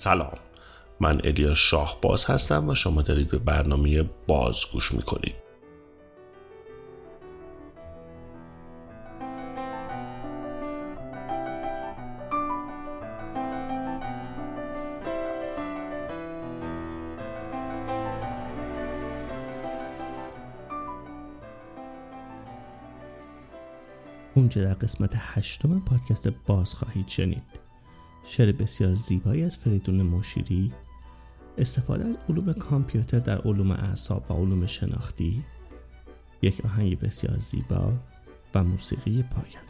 سلام. من الیا شاهباز هستم و شما دارید به برنامه باز گوش می‌کنید. اونجا در قسمت هشتم پادکست باز خواهید شنید. شعر بسیار زیبایی از فریدون مشیری. استفاده از علوم کامپیوتر در علوم اعصاب و علوم شناختی یک آهنگ بسیار زیبا و موسیقی پایان.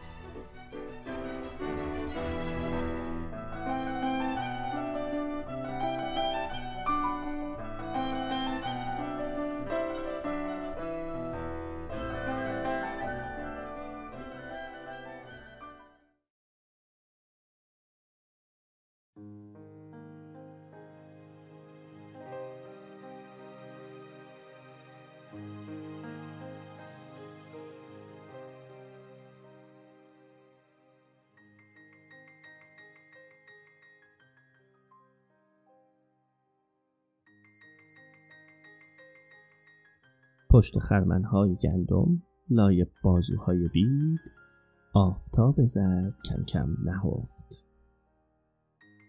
پشت خرمنهای گندم لای بازوهای بید آفتاب زد کم کم نهفت.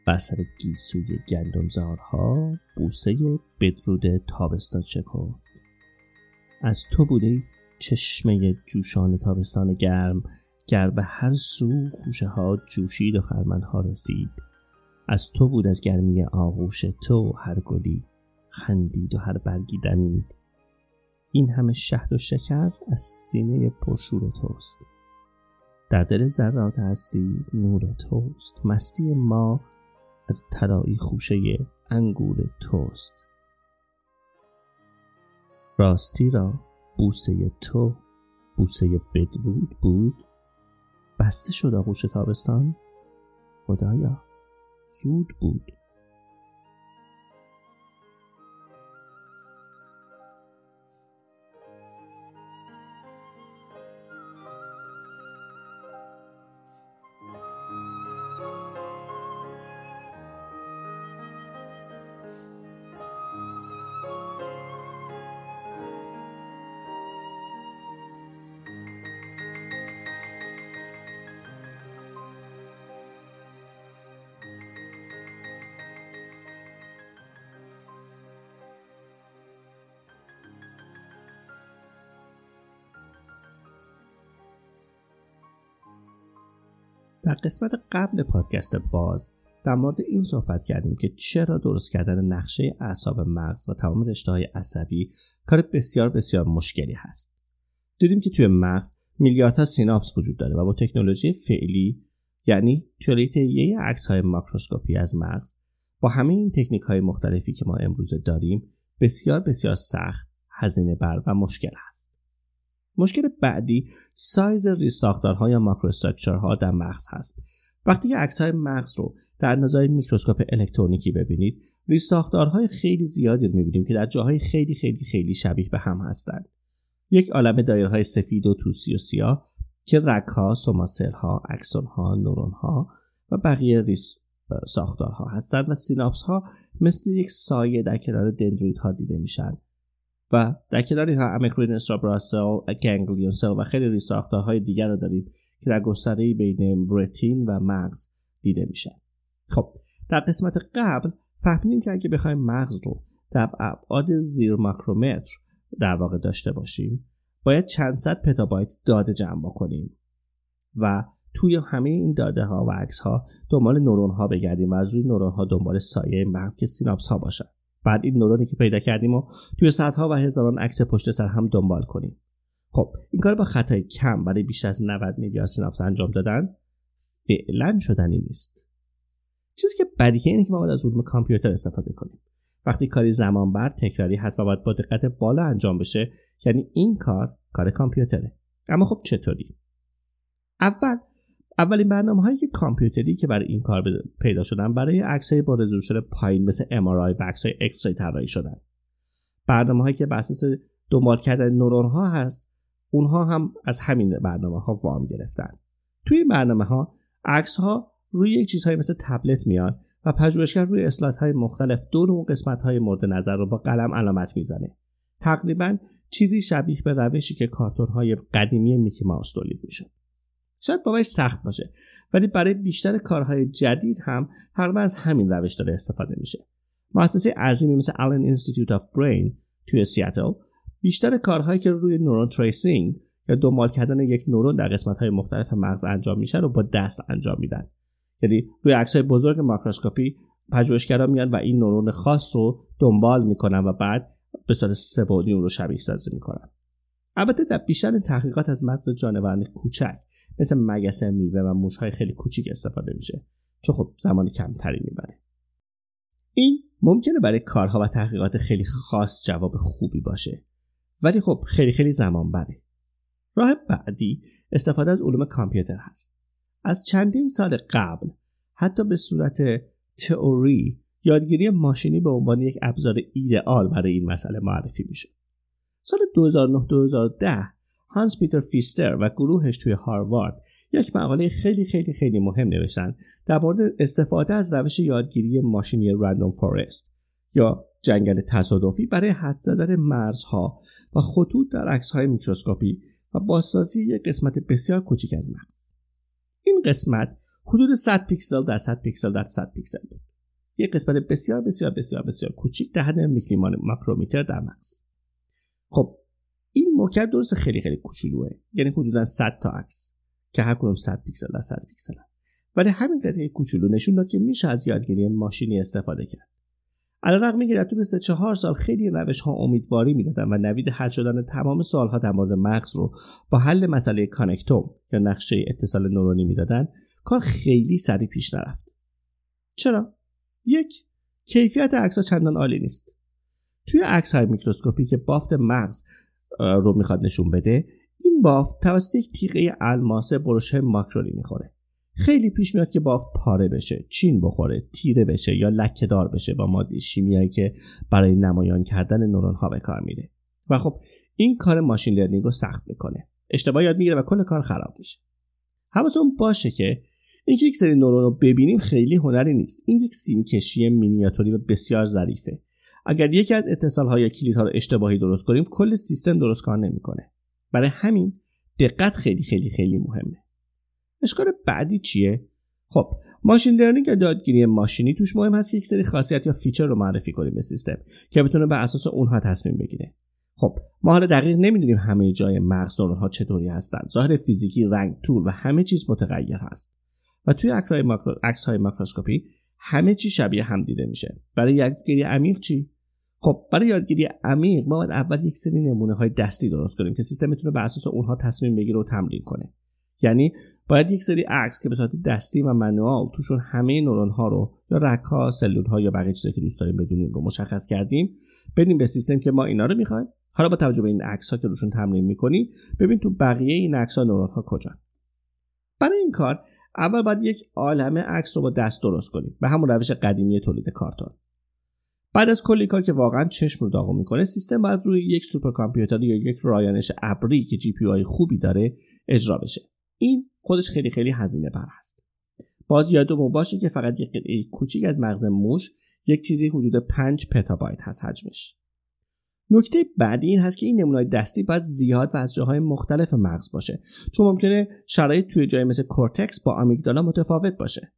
بر سر گیسوی گندمزارها بوسه بدرود تابستان شکفت. از تو بوده چشمه جوشان تابستان گرم گر به هر سو خوشه ها جوشید و خرمنها رسید. از تو بود از گرمی آغوش تو هر گلی خندید و هر برگی دمید. این همه شهد و شکر از سینه پرشور توست. در دل ذرات هستی نور توست. مستی ما از طلایی خوشه انگور توست. راستی را بوسه تو بوسه بدرود بود. بسته شد آغوش تابستان. خدایا زود بود. در قسمت قبل پادکست باز در مورد این صحبت کردیم که چرا درست کردن نقشه اعصاب مغز و تمام رشته های عصبی کار بسیار بسیار مشکلی هست. دیدیم که توی مغز میلیاردها سیناپس وجود داره و با تکنولوژی فعلی یعنی یه عکس های ماکروسکوپی از مغز با همه این تکنیک های مختلفی که ما امروزه داریم بسیار بسیار سخت هزینه بر و مشکل هست. مشکل بعدی سایز ریزساختارها یا microstructure ها در مغز هست. وقتی که های مغز رو در نظر میکروسکوپ الکترونیکی ببینید ریزساختارهای خیلی زیادی رو می‌بینیم که در جاهای خیلی خیلی خیلی شبیه به هم هستند. یک عالم دایره‌های سفید و توسی و سیاه که رگها، soma cell ها، اکسونها، نورونها و بقیه ریزساختارها هستند و سیناپس ها مثل یک سایه در کنار دندریت دیده میشن. و در کنار اینها امکروین استرابراسل گنگلیون سل و خیلی ریساختارهای دیگر رو داریم که در گستره بین برتین و مغز دیده میشن. خب در قسمت قبل فهمیدیم که اگه بخوایم مغز رو در ابعاد زیر ماکرومتر در واقع داشته باشیم باید چند صد پتابایت داده جمع کنیم و توی همه این داده ها و عکس ها دنبال نورون ها بگردیم و از روی نورون ها دنبال سایه مغز که سیناپس ها باشن. بعد این نورونی که پیدا کردیم و توی صدها و هزاران عکس پشت سر هم دنبال کنیم. خب این کار با خطای کم برای بیشتر از 90 میلیارد سیناپس انجام دادن فعلا شدنی نیست. چیزی که بدیهی اینه که ما باید از علوم کامپیوتر استفاده کنیم. وقتی کاری زمان بر تکراری هست و باید با دقت بالا انجام بشه یعنی این کار کار کامپیوتره. اما خب چطوری؟ اول اولین برنامه هایی که کامپیوتری که برای این کار پیدا شدن برای عکس با رزولوشن پایین مثل MRI و عکس های اکس طراحی شدن. برنامه هایی که بر اساس دنبال کردن نورون ها هست اونها هم از همین برنامه ها وام گرفتن. توی این برنامه ها عکس ها روی یک چیزهایی مثل تبلت میان و پژوهشگر روی های مختلف دو نوع های مورد نظر رو با قلم علامت می‌زنه. تقریبا چیزی شبیه به روشی که های قدیمی میکی ماوس تولید می‌شد. شاید باورش سخت باشه ولی برای بیشتر کارهای جدید هم تقریبا از همین روش داره استفاده میشه. مؤسسه عظیمی مثل Allen Institute of Brain توی سیاتل بیشتر کارهایی که روی neuron tracing یا دنبال کردن یک نورون در قسمت های مختلف مغز انجام میشه رو با دست انجام میدن. یعنی روی عکس های بزرگ میکروسکوپی پژوهشگران میان و این نورون خاص رو دنبال می‌کنن و بعد به صورت سه‌بعدی اون رو شبیه سازی می‌کنن. البته در بیشتر تحقیقات از مغز جانوران کوچک مثل مگسه میوه و موشهای خیلی کوچیک استفاده میشه چون خب زمان کمتری می‌بره. این ممکنه برای کارها و تحقیقات خیلی خاص جواب خوبی باشه ولی خب خیلی خیلی زمان بره. راه بعدی استفاده از علوم کامپیوتر هست. از چندین سال قبل حتی به صورت تئوری یادگیری ماشینی به عنوان یک ابزار ایدئال برای این مسئله معرفی می‌شد. سال 2009-2010 هانس پیتر فیستر و گروهش توی هاروارد یک مقاله خیلی خیلی خیلی مهم نوشتن در مورد استفاده از روش یادگیری ماشینی random forest یا جنگل تصادفی برای حدس زدن مرزها و خطوط در عکسهای میکروسکوپی و بازسازی یک قسمت بسیار کوچک از مغز. این قسمت حدود 100 پیکسل در 100 پیکسل در 100 پیکسل بود. یک قسمت بسیار بسیار بسیار بسیار کوچیک در حد در مغز. خب این مکعب درسته خیلی خیلی کوچولوه. یعنی حدودا 100 تا عکس که هر کدوم 100 پیکسل در 100 پیکسل ولی همین قطعه کوچولو نشون داد که میشه از یادگیری ماشینی استفاده کرد. علیرغم اینکه در طول سه چهار سال خیلی روش ها امیدواری می‌دادن و نوید حل شدن تمام سوال ها در مورد مغز رو با حل مسئله connectome یا نقشه اتصال نورونی می‌دادن کار خیلی سریع پیش نرفت. چرا؟ یک کیفیت عکس چندان عالی نیست. توی عکس های میکروسکوپی که بافت مغز رو می‌خواد نشون بده این بافت توسط یک تیغه الماس برش‌های میکرونی می‌خوره. خیلی پیش میاد که بافت پاره بشه چین بخوره تیره بشه یا لکه دار بشه با ماده شیمیایی که برای نمایان کردن نورون ها به کار میره. و خب این کار machine learning رو سخت می‌کنه. اشتباه یاد می‌گیره و کل کار خراب میشه. حواستون باشه که اینکه یک سری نورون رو ببینیم خیلی هنری نیست. این یک سیم کشی مینیاتوری و بسیار ظریفه. اگر یکی از اتصال های یا کلیدها رو اشتباهی درست کنیم کل سیستم درست کار نمی‌کنه. برای همین دقت خیلی خیلی خیلی مهمه. اشکال بعدی چیه؟ خب machine learning یا یادگیری ماشینی توش مهم هست که یک سری خاصیت یا feature رو معرفی کنیم به سیستم که بتونه بر اساس اونها تصمیم بگیره. خب ما حالا دقیق نمی‌دونیم همه جای مغز ها چطوری هستن. ظاهر فیزیکی رنگ طول و همه چیز متغیر هست. و توی عکس های ماکروسکوپی همه چی شبیه هم دیده میشه. برای یادگیری عمیق چی؟ خب برای یادگیری عمیق ما باید اول یک سری نمونه های دستی درست کنیم که سیستم بتونه بر اساس اونها تصمیم بگیره و تمرین کنه. یعنی باید یک سری عکس که به صورت دستی و منوال توشون همه نورون ها رو یا رک ها سلول ها یا بقیه چیزایی که دوست داریم بدونیم رو مشخص کردیم بدیم به سیستم که ما اینا رو می‌خوایم. حالا با توجه به این عکس ها که روشون تمرین می‌کنی ببین تو بقیه این عکس ها نورون ها کجا برای این کار اول باید یک عالمه عکس رو با دست درست کنیم. به همون روش قدیمی تولید کارتون. بعد از کلی کار که واقعا چشم رو داغون می‌کنه سیستم باید روی یک سوپرکامپیوتر یا یک رایانش ابری که جی پی خوبی داره اجرا بشه. این خودش خیلی خیلی هزینه بر هست. باز یادمون باشه که فقط یک قطعه کوچیک از مغز موش یک چیزی حدود 5 پتابایت هست حجمش. نکته بعدی این هست که این نمونه دستی باید زیاد و از جاهای مختلف مغز باشه. چون ممکنه شرایط توی جای مثل کورتکس با آمیگدالا متفاوت باشه.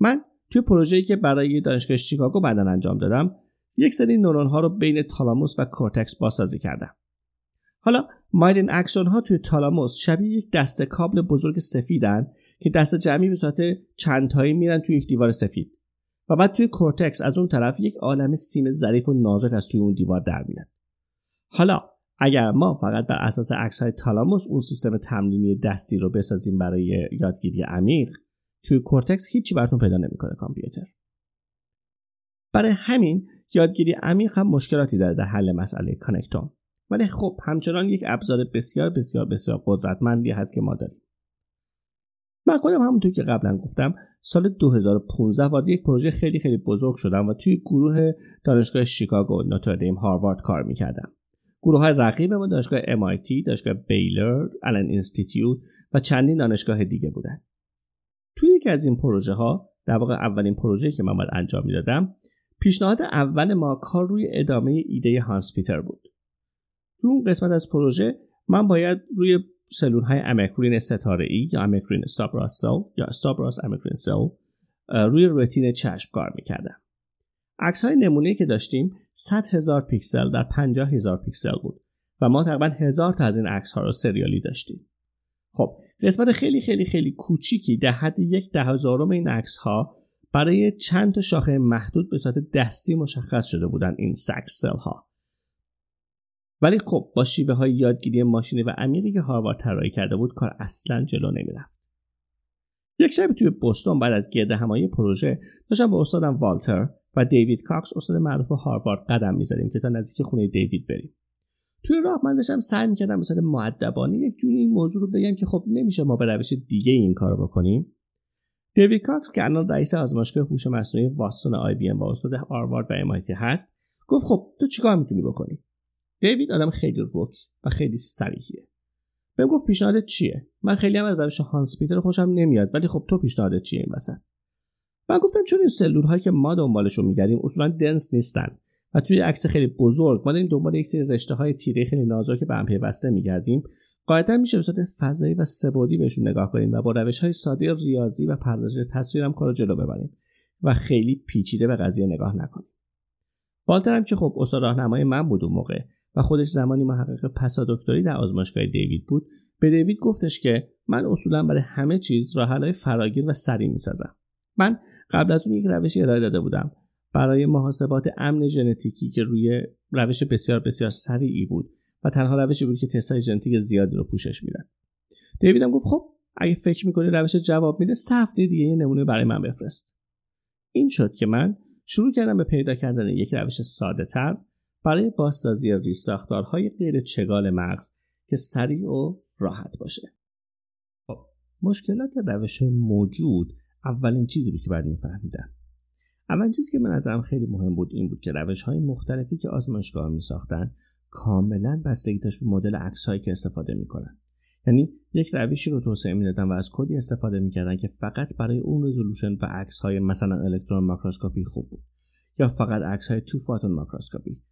من توی پروژه‌ای که برای دانشگاه شیکاگو بعدا انجام دادم یک سری نورون ها رو بین تالاموس و کورتکس بازسازی کردم. حالا myelin axon ها توی تالاموس شبیه یک دسته کابل بزرگ سفیدن که دست جمعی به صورت چند تایی میرن توی یک دیوار سفید. و بعد توی کورتکس از اون طرف یک عالم سیم ظریف و نازک از توی اون دیوار در میاد. حالا اگر ما فقط بر اساس عکس های تالاموس اون سیستم تمرینی دستی رو بسازیم برای یادگیری عمیق توی کورتکس هیچی براتون پیدا نمی‌کنه کامپیوتر. برای همین یادگیری عمیق هم مشکلاتی داره در حل مسئله connectome. ولی خب همچنان یک ابزار بسیار بسیار بسیار قدرتمندی هست که ما داریم. من خودم همونطور که قبلا گفتم سال 2015 وارد یک پروژه خیلی خیلی بزرگ شدم و توی گروه دانشگاه شیکاگو نوتردیم هاروارد کار می‌کردم گروه های رقیب ما دانشگاه MIT، دانشگاه بیلر، آلن اینستیتیوت و چندین دانشگاه دیگه بودن. توی یکی از این پروژه ها در واقع اولین پروژه که من باید انجام می‌دادم پیشنهاد اول ما کار روی ادامه ایده هانس پیتر بود تو اون قسمت از پروژه من باید روی سلول های amacrine ستاره ای یا amacrine starburst cell یا starburst amacrine cell روی رتین چشم کار می‌کردم عکس های نمونه که داشتیم 100 هزار پیکسل در 50 هزار پیکسل بود و ما تقریبا هزار تا از این عکس ها رو سریالی داشتیم. خب قسمت خیلی خیلی خیلی کوچیکی در حد یک ده هزارم این عکس ها برای چند تا شاخه محدود به صورت دستی مشخص شده بودن این SAC cell ها ولی خب با شیوه های یادگیری ماشینی و عمیقی که هاروارد طراحی کرده بود کار اصلا جلو نمی‌رفت. یک شب توی بوستون بعد از گرد همایی پروژه داشتم با استادم والتر و دیوید کاکس استاد معروف هاروارد قدم می‌زدیم که تا نزدیک خونه دیوید بریم. توی راه من داشتم سعی می‌کردم مثلا مؤدبانه یک جوری این موضوع رو بگم که خب نمیشه ما به روش دیگه این کارو بکنیم. دیوید کاکس که الان رئیس آزمایشگاه هوش مصنوعی واتسون IBM و استاد هاروارد و MIT هست گفت خب تو چیکار می‌تونی بکنی؟ دیوید آدم خیلی روک و خیلی سریحیه بهم گفت پیشنهادت چیه؟ من خیلی هم از روش هانس پیتر خوشم نمیاد ولی خب تو پیشنهادت چیه این وسط؟ من گفتم چون این سلول هایی که ما دنبالشون میگردیم اصولا دنس نیستن و توی عکس خیلی بزرگ ما داریم دنبال یک سری رشته های تیره خیلی نازک به هم پیوسته میگردیم قاعدتا میشه به صورت فضایی و سبودی بهشون نگاه کنیم و با روش های ساده ریاضی و پردازش تصویرم کارو جلو ببریم و خیلی پیچیده به قضیه نگاه نکنیم. والتر هم که خب استاد راهنمای من بود اون موقع و خودش زمانی محقق پسا دکتری در آزمایشگاه دیوید بود به دیوید گفتش که من اصولا برای همه چیز راه فراگیر و سریع می‌سازم. من قبل از اون یک روشی ارائه داده بودم. برای محاسبات امن ژنتیکی که روی روش بسیار بسیار سریعی بود و تنها روشی بود که تستای ژنتیک زیادی رو پوشش میدن دیویدم گفت خب اگه فکر می‌کنی روش جواب میده سه هفته دیگه یه نمونه برای من بفرست. این شد که من شروع کردم به پیدا کردن یک روش ساده تر برای بازسازی ریساختارهای غیر چگال مغز که سریع و راحت باشه. خب مشکلات روش موجود اولین چیزی بود که باید میفهمیدم. اولین چیزی که من نظرم خیلی مهم بود این بود که روش های مختلفی که آزمایشگاه می ساختن کاملا بستگی داشت به مدل عکس هایی که استفاده می‌کنن. یعنی یک روشی رو توسعه می‌دادن و از کدی استفاده می‌کردن که فقط برای اون رزولوشن و عکس های مثلا الکترون ماکروسکوپی خوب بود یا فقط عکس های two-photon microscopy.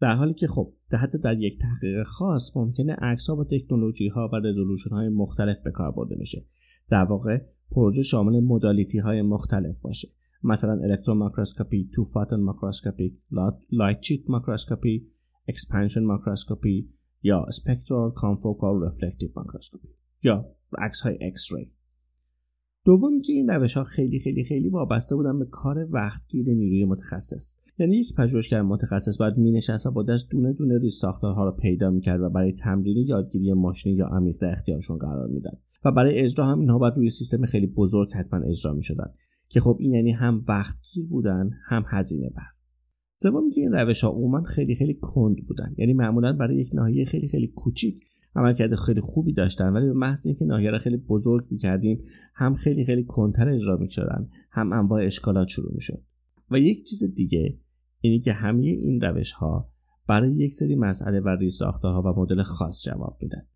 در حالی که خب در حتی در یک تحقیق خاص ممکنه عکس ها با تکنولوژی ها و resolution های مختلف به کار برده بشه. در واقع پروژه شامل modality های مختلف باشه. مثلا electron microscopy two-photon microscopy light sheet microscopy expansion microscopy یا spectral confocal reflective microscopy یا عکس های X-ray دوم که این روش ها خیلی خیلی خیلی وابسته بودن به کار وقتگیر نیروی متخصص. یعنی یک پژوهشگر متخصص باید مینشست و با دست دونه دونه ریز ساختارها رو پیدا می‌کرد و برای تمرین یادگیری ماشینی یا عمیق در اختیارشون قرار می‌داد. و برای اجرا هم اینها باید روی سیستم خیلی بزرگ حتما اجرا می‌شدن. که خب این یعنی هم وقتگیر بودن هم هزینه بر. سوم که این روش ها عموما خیلی خیلی کند بودن. یعنی معمولا برای یک ناحیه خیلی خیلی کوچیک عملکرد خیلی خوبی داشتن ولی به محض اینکه ناحیه را خیلی بزرگ می‌کردیم هم خیلی خیلی کنتر اجرا می‌شدن هم انواع اشکالات شروع می‌شد. و یک چیز دیگه اینی که همه این روش ها برای یک سری مسئله و ریساختارها و مدل خاص جواب میدن.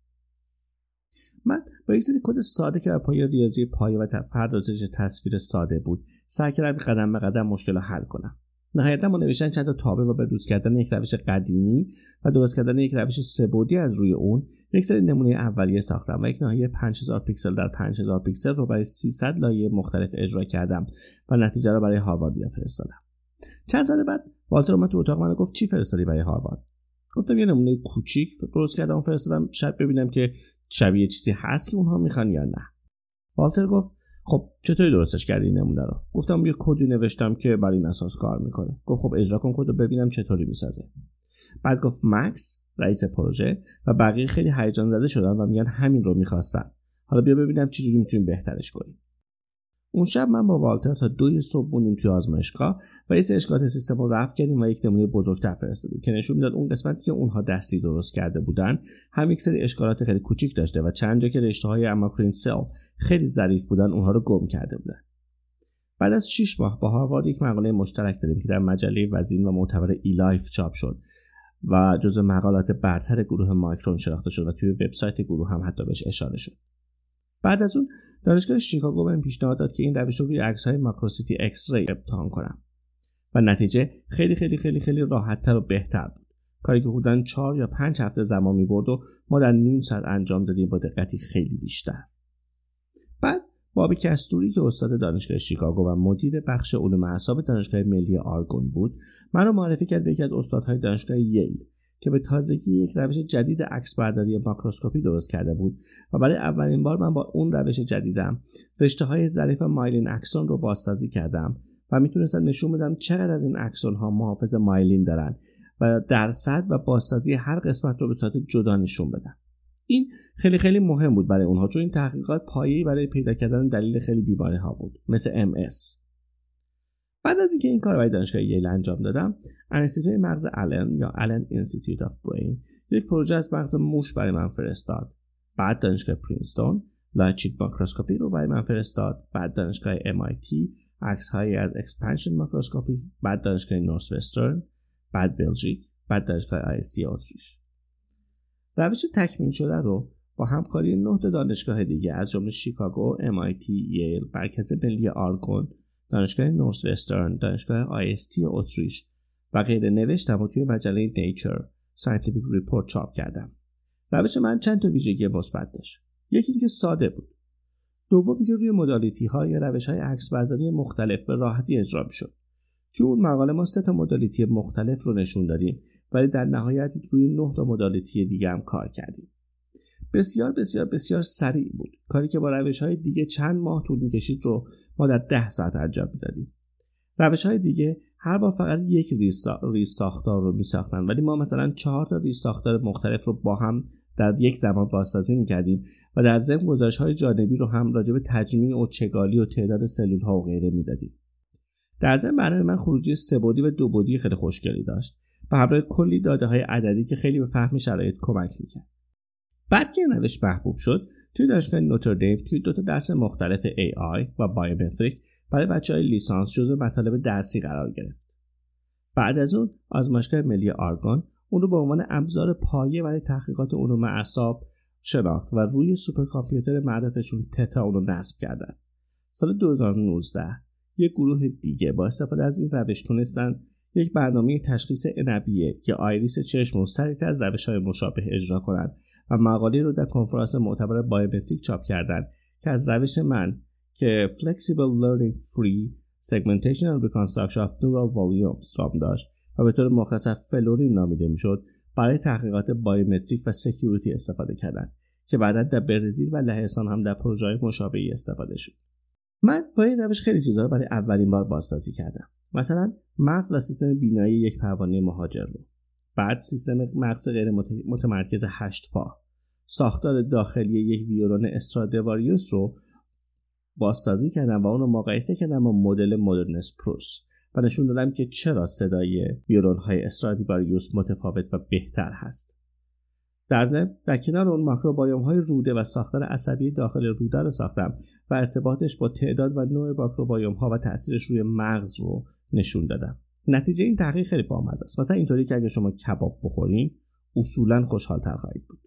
من با یک سری کد ساده که پای ریاضی پایه و پردازش تصویر ساده بود سعی کردم قدم به قدم مشکل رو حل کنم. نهایتا ما نوشتن چند تا تابع و به روز کردن یک روش قدیمی و درست کردن یک روش سه بعدی از روی اون یک سری نمونه اولیه ساختم و یک ناحیه 5000 پیکسل در 5000 پیکسل رو برای 300 لایه مختلف اجرا کردم و نتیجه رو برای هاروارد فرستادم چند ساعت بعد والتر اومد تو اتاق من گفت چی فرستادی برای هاروارد؟ گفتم یه نمونه کوچیک درست کردم فرستادم شاید ببینم که شبیه چیزی هست که اونها می‌خوان یا نه. والتر گفت خب چطوری درستش کردی این نمونه رو؟ گفتم یه کدی نوشتم که بر این اساس کار می‌کنه. گفت خب اجرا کن کد رو ببینم چطوری می‌سازه. بعد گفت مکس رئیس پروژه و بقیه خیلی هیجان زده شدن و میگن همین رو می‌خواستن. حالا بیا ببینم چجوری می‌تونیم بهترش کنیم. اون شب من با والتر تا دوی صبح موندیم توی آزمایشگاه و یه اشکالات سیستم رو رفع کردیم و یک نمونه بزرگتر فرستادیم که نشون می‌داد اون قسمتی که اونها دستی درست کرده بودن هم یک سری اشکالات خیلی کوچیک داشته و چند جا که رشته های amacrine cell خیلی ظریف بودن اونها رو گم کرده بودن. بعد از 6 ماه با هاروارد یک مقاله مشترک داریم که در مجله وزین و معتبر eLife چاپ شد و جزو مقالات برتر گروه MICrONS شناخته شد و توی وبسایت گروه هم حتی بهش اشاره شد. بعد از اون دانشگاه شیکاگو بهم پیشنهاد داد که این روش رو روی عکس‌های micro-CT X-ray امتحان کنم. و نتیجه خیلی خیلی خیلی خیلی راحتتر و بهتر بود. کاری که حدودا چهار یا پنج هفته زمان می برد و ما در نیم ساعت انجام دادیم با دقتی خیلی بیشتر. بعد بابی کستوری که استاد دانشگاه شیکاگو و مدیر بخش علوم اعصاب دانشگاه ملی آرگون بود من رو معرفی کرد به یکی از استادهای دانشگاه ییل. که به تازگی یک روش جدید عکس برداری ماکروسکوپی درست کرده بود و برای اولین بار من با اون روش جدیدم رشته های ظریف مایلین اکسون رو بازسازی کردم و می‌تونستم نشون بدم چقدر از این اکسون ها محافظ مایلین دارن و درصد و بازسازی هر قسمت رو به صورت جدا نشون بدم این خیلی خیلی مهم بود برای اونها چون این تحقیقات پایه‌ای برای پیدا کردن دلیل خیلی بیماری ها بود مثل MS بعد از اینکه این کار برای دانشگاه ییل انجام دادم انستیتوی مغز آلن یا Allen Institute of Brain یک پروژه از مغز موش برای من فرستاد. بعد دانشگاه پرینستون light-sheet microscopy رو برای من فرستاد. بعد دانشگاه MIT عکس هایی از expansion microscopy بعد دانشگاه Northwestern بعد بلژیک بعد دانشگاه IST اتریش. روش تکمیل شده رو با همکاری نه دانشگاه دیگه از جمله شیکاگو، MIT، ییل، مرکز ملی آرگان، دانشگاه Northwestern، دانشگاه IST اتریش و غیره نوشتم و توی مجله Nature Scientific Report چاپ کردم. روش من چند تا ویژگی مثبت داشت. یکی اینکه ساده بود. دوم اینکه روی modality های روش های عکس برداری مختلف به راحتی اجرا می‌شد. توی اون مقاله ما سه تا modality مختلف رو نشون دادیم ولی در نهایت روی نه تا modality دیگه هم کار کردیم. بسیار بسیار بسیار سریع بود. کاری که با روش های دیگه چند ماه طول می‌کشید رو ما در ده ساعت انجام می‌دادیم. روش های دیگه هر بار فقط یک ریز ساختار رو میساختن. ولی ما مثلا چهار تا ریز ساختار مختلف رو با هم در یک زمان بازسازی می‌کردیم و در ضمن گزارش های جانبی رو هم راجع به تجمیع و چگالی و تعداد سلول ها و غیره می‌دادیم. در ضمن برنامه من خروجی سه و دو بودی خیلی خوشگلی داشت. و همراه کلی داده های عددی که خیلی به فهم شرایط کمک می‌کرد. بعد که روش محبوب شد توی دانشگاه Notre Dame توی دو تا درس مختلف AI و biometric برای بچه های لیسانس جزو مطالب درسی قرار گرفت. بعد از اون آزمایشگاه ملی آرگان اون رو به عنوان ابزار پایه برای تحقیقات علوم اعصاب شناخت و روی supercomputer معروفشون Theta اون رو نصب کردن. سال 2019 یک گروه دیگه با استفاده از این روش تونستن یک برنامه تشخیص عنبیه یا iris چشم رو سریعتر از روش های مشابه اجرا کنند و مقاله رو در کنفرانس معتبر biometric چاپ کردن که از روش من که Flexible Learning Free Segmentation and Reconstruction of Neural Volumes نام داشت و به طور مختصر FLoRIN نامیده می‌شد برای تحقیقات biometric و security استفاده کردن که بعدا در برزیل و لهستان هم در پروژه مشابهی استفاده شد. من با این روش خیلی چیزها رو برای اولین بار بازسازی کردم. مثلا مغز و سیستم بینایی یک پروانه مهاجر رو. بعد سیستم مغز غیر متمرکز هشت پا. ساختار داخلی یک ویولون استرادواریوس رو بازسازی کردم و اون رو مقایسه کردم با مدل مدرنس پروس. و نشون دادم که چرا صدای ویولون های استرادیواریوس متفاوت و بهتر هست. در ضمن در کنار اون ماکروبایوم های روده و ساختار عصبی داخل روده رو ساختم و ارتباطش با تعداد و نوع ماکروبایوم ها و تاثیرش روی مغز رو نشون دادم. نتیجه این تحقیق خیلی بامزه است. مثلا اینطوری که اگه شما کباب بخورین اصولا خوشحالتر خواهید بود.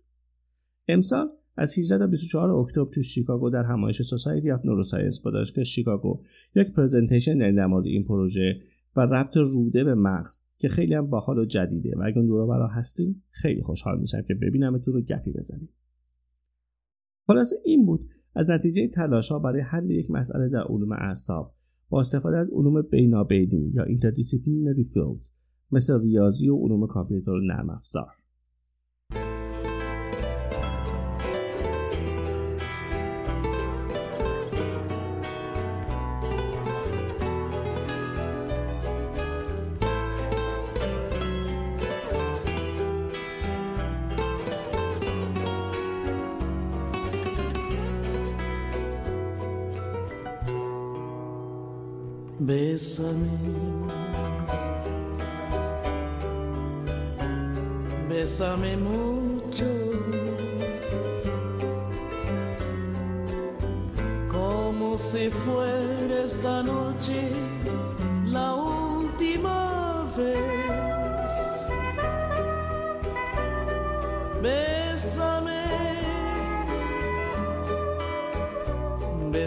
امسال از 18 تا 24 اکتبر تو شیکاگو در همایش Society of Neuroscience با دانشگاه شیکاگو یک presentation در مورد این پروژه و ربط روده به مغز که خیلی هم باحال و جدیده. و اگه دور و برا هستین خیلی خوشحال میشم که ببینمتون و گپی بزنیم. خلاصه این بود از نتیجه تلاش ها برای حل یک مسئله در علوم اعصاب. با استفاده از علوم بینابینی یا interdisciplinary fields مثل ریاضی و علوم کامپیوتر و نرم افزار.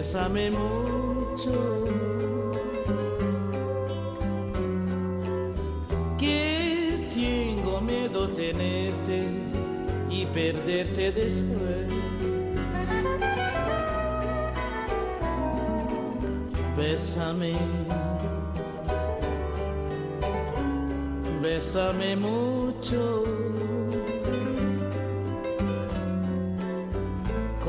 Bésame. mucho. Que tengo miedo tenerte y perderte después. Bésame, bésame mucho.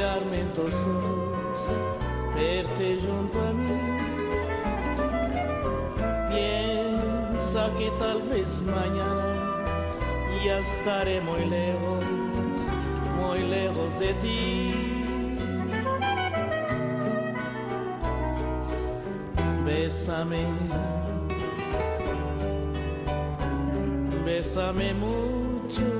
Mirarme en tus ojos, verte junto a mí. Piensa que tal vez mañana ya estaré muy lejos, muy lejos de ti. Bésame, bésame mucho.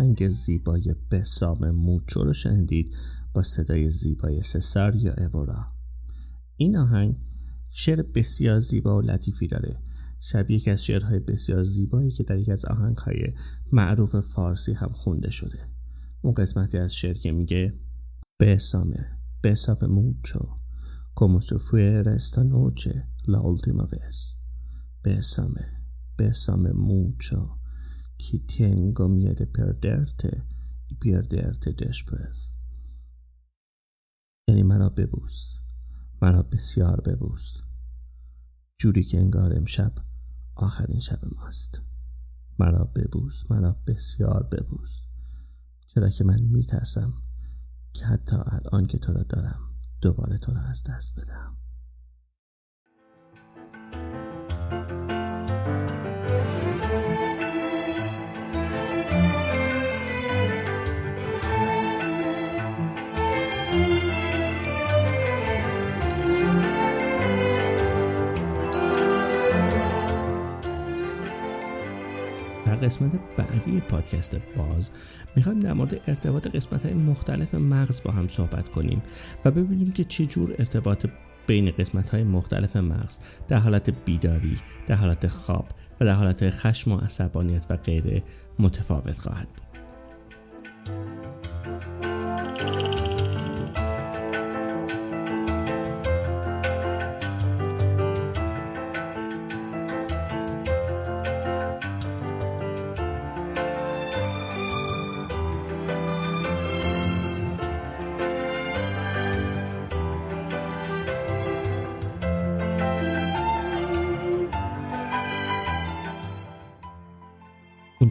آهنگ زیبای بسام موچو رو شنیدید با صدای زیبای سسار یا اورا. این آهنگ شعر بسیار زیبا و لطیفی داره. شبیه یکی از شعرهای بسیار زیبایی که در یکی از آهنگهای معروف فارسی هم خونده شده. اون قسمتی از شعر که میگه بسامه بسame mucho como si fuera esta noche bésame bésame mucho que tengo miedo de perderte y perderte después یعنی مرا ببوس مرا بسیار ببوس. جوری که انگار امشب آخرین شب ماست. مرا ببوس مرا بسیار ببوس. چرا که من میترسم که حتی الان که تو را دارم دوباره تو را از دست بدم. قسمت بعدی پادکست باز می‌خوایم در مورد ارتباط قسمت های مختلف مغز با هم صحبت کنیم و ببینیم که چجور ارتباط بین قسمت های مختلف مغز در حالت بیداری، در حالت خواب و در حالت خشم و عصبانیت و غیره متفاوت خواهد بود.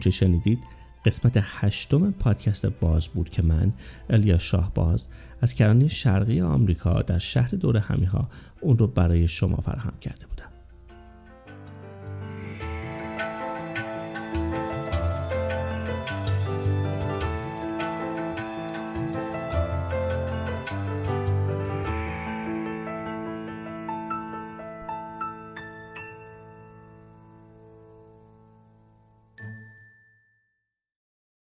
اونچه شنیدید قسمت هشتم پادکست باز بود که من الیا شاه باز از کرانه شرقی آمریکا در شهر دور همیها اون رو برای شما فراهم کرده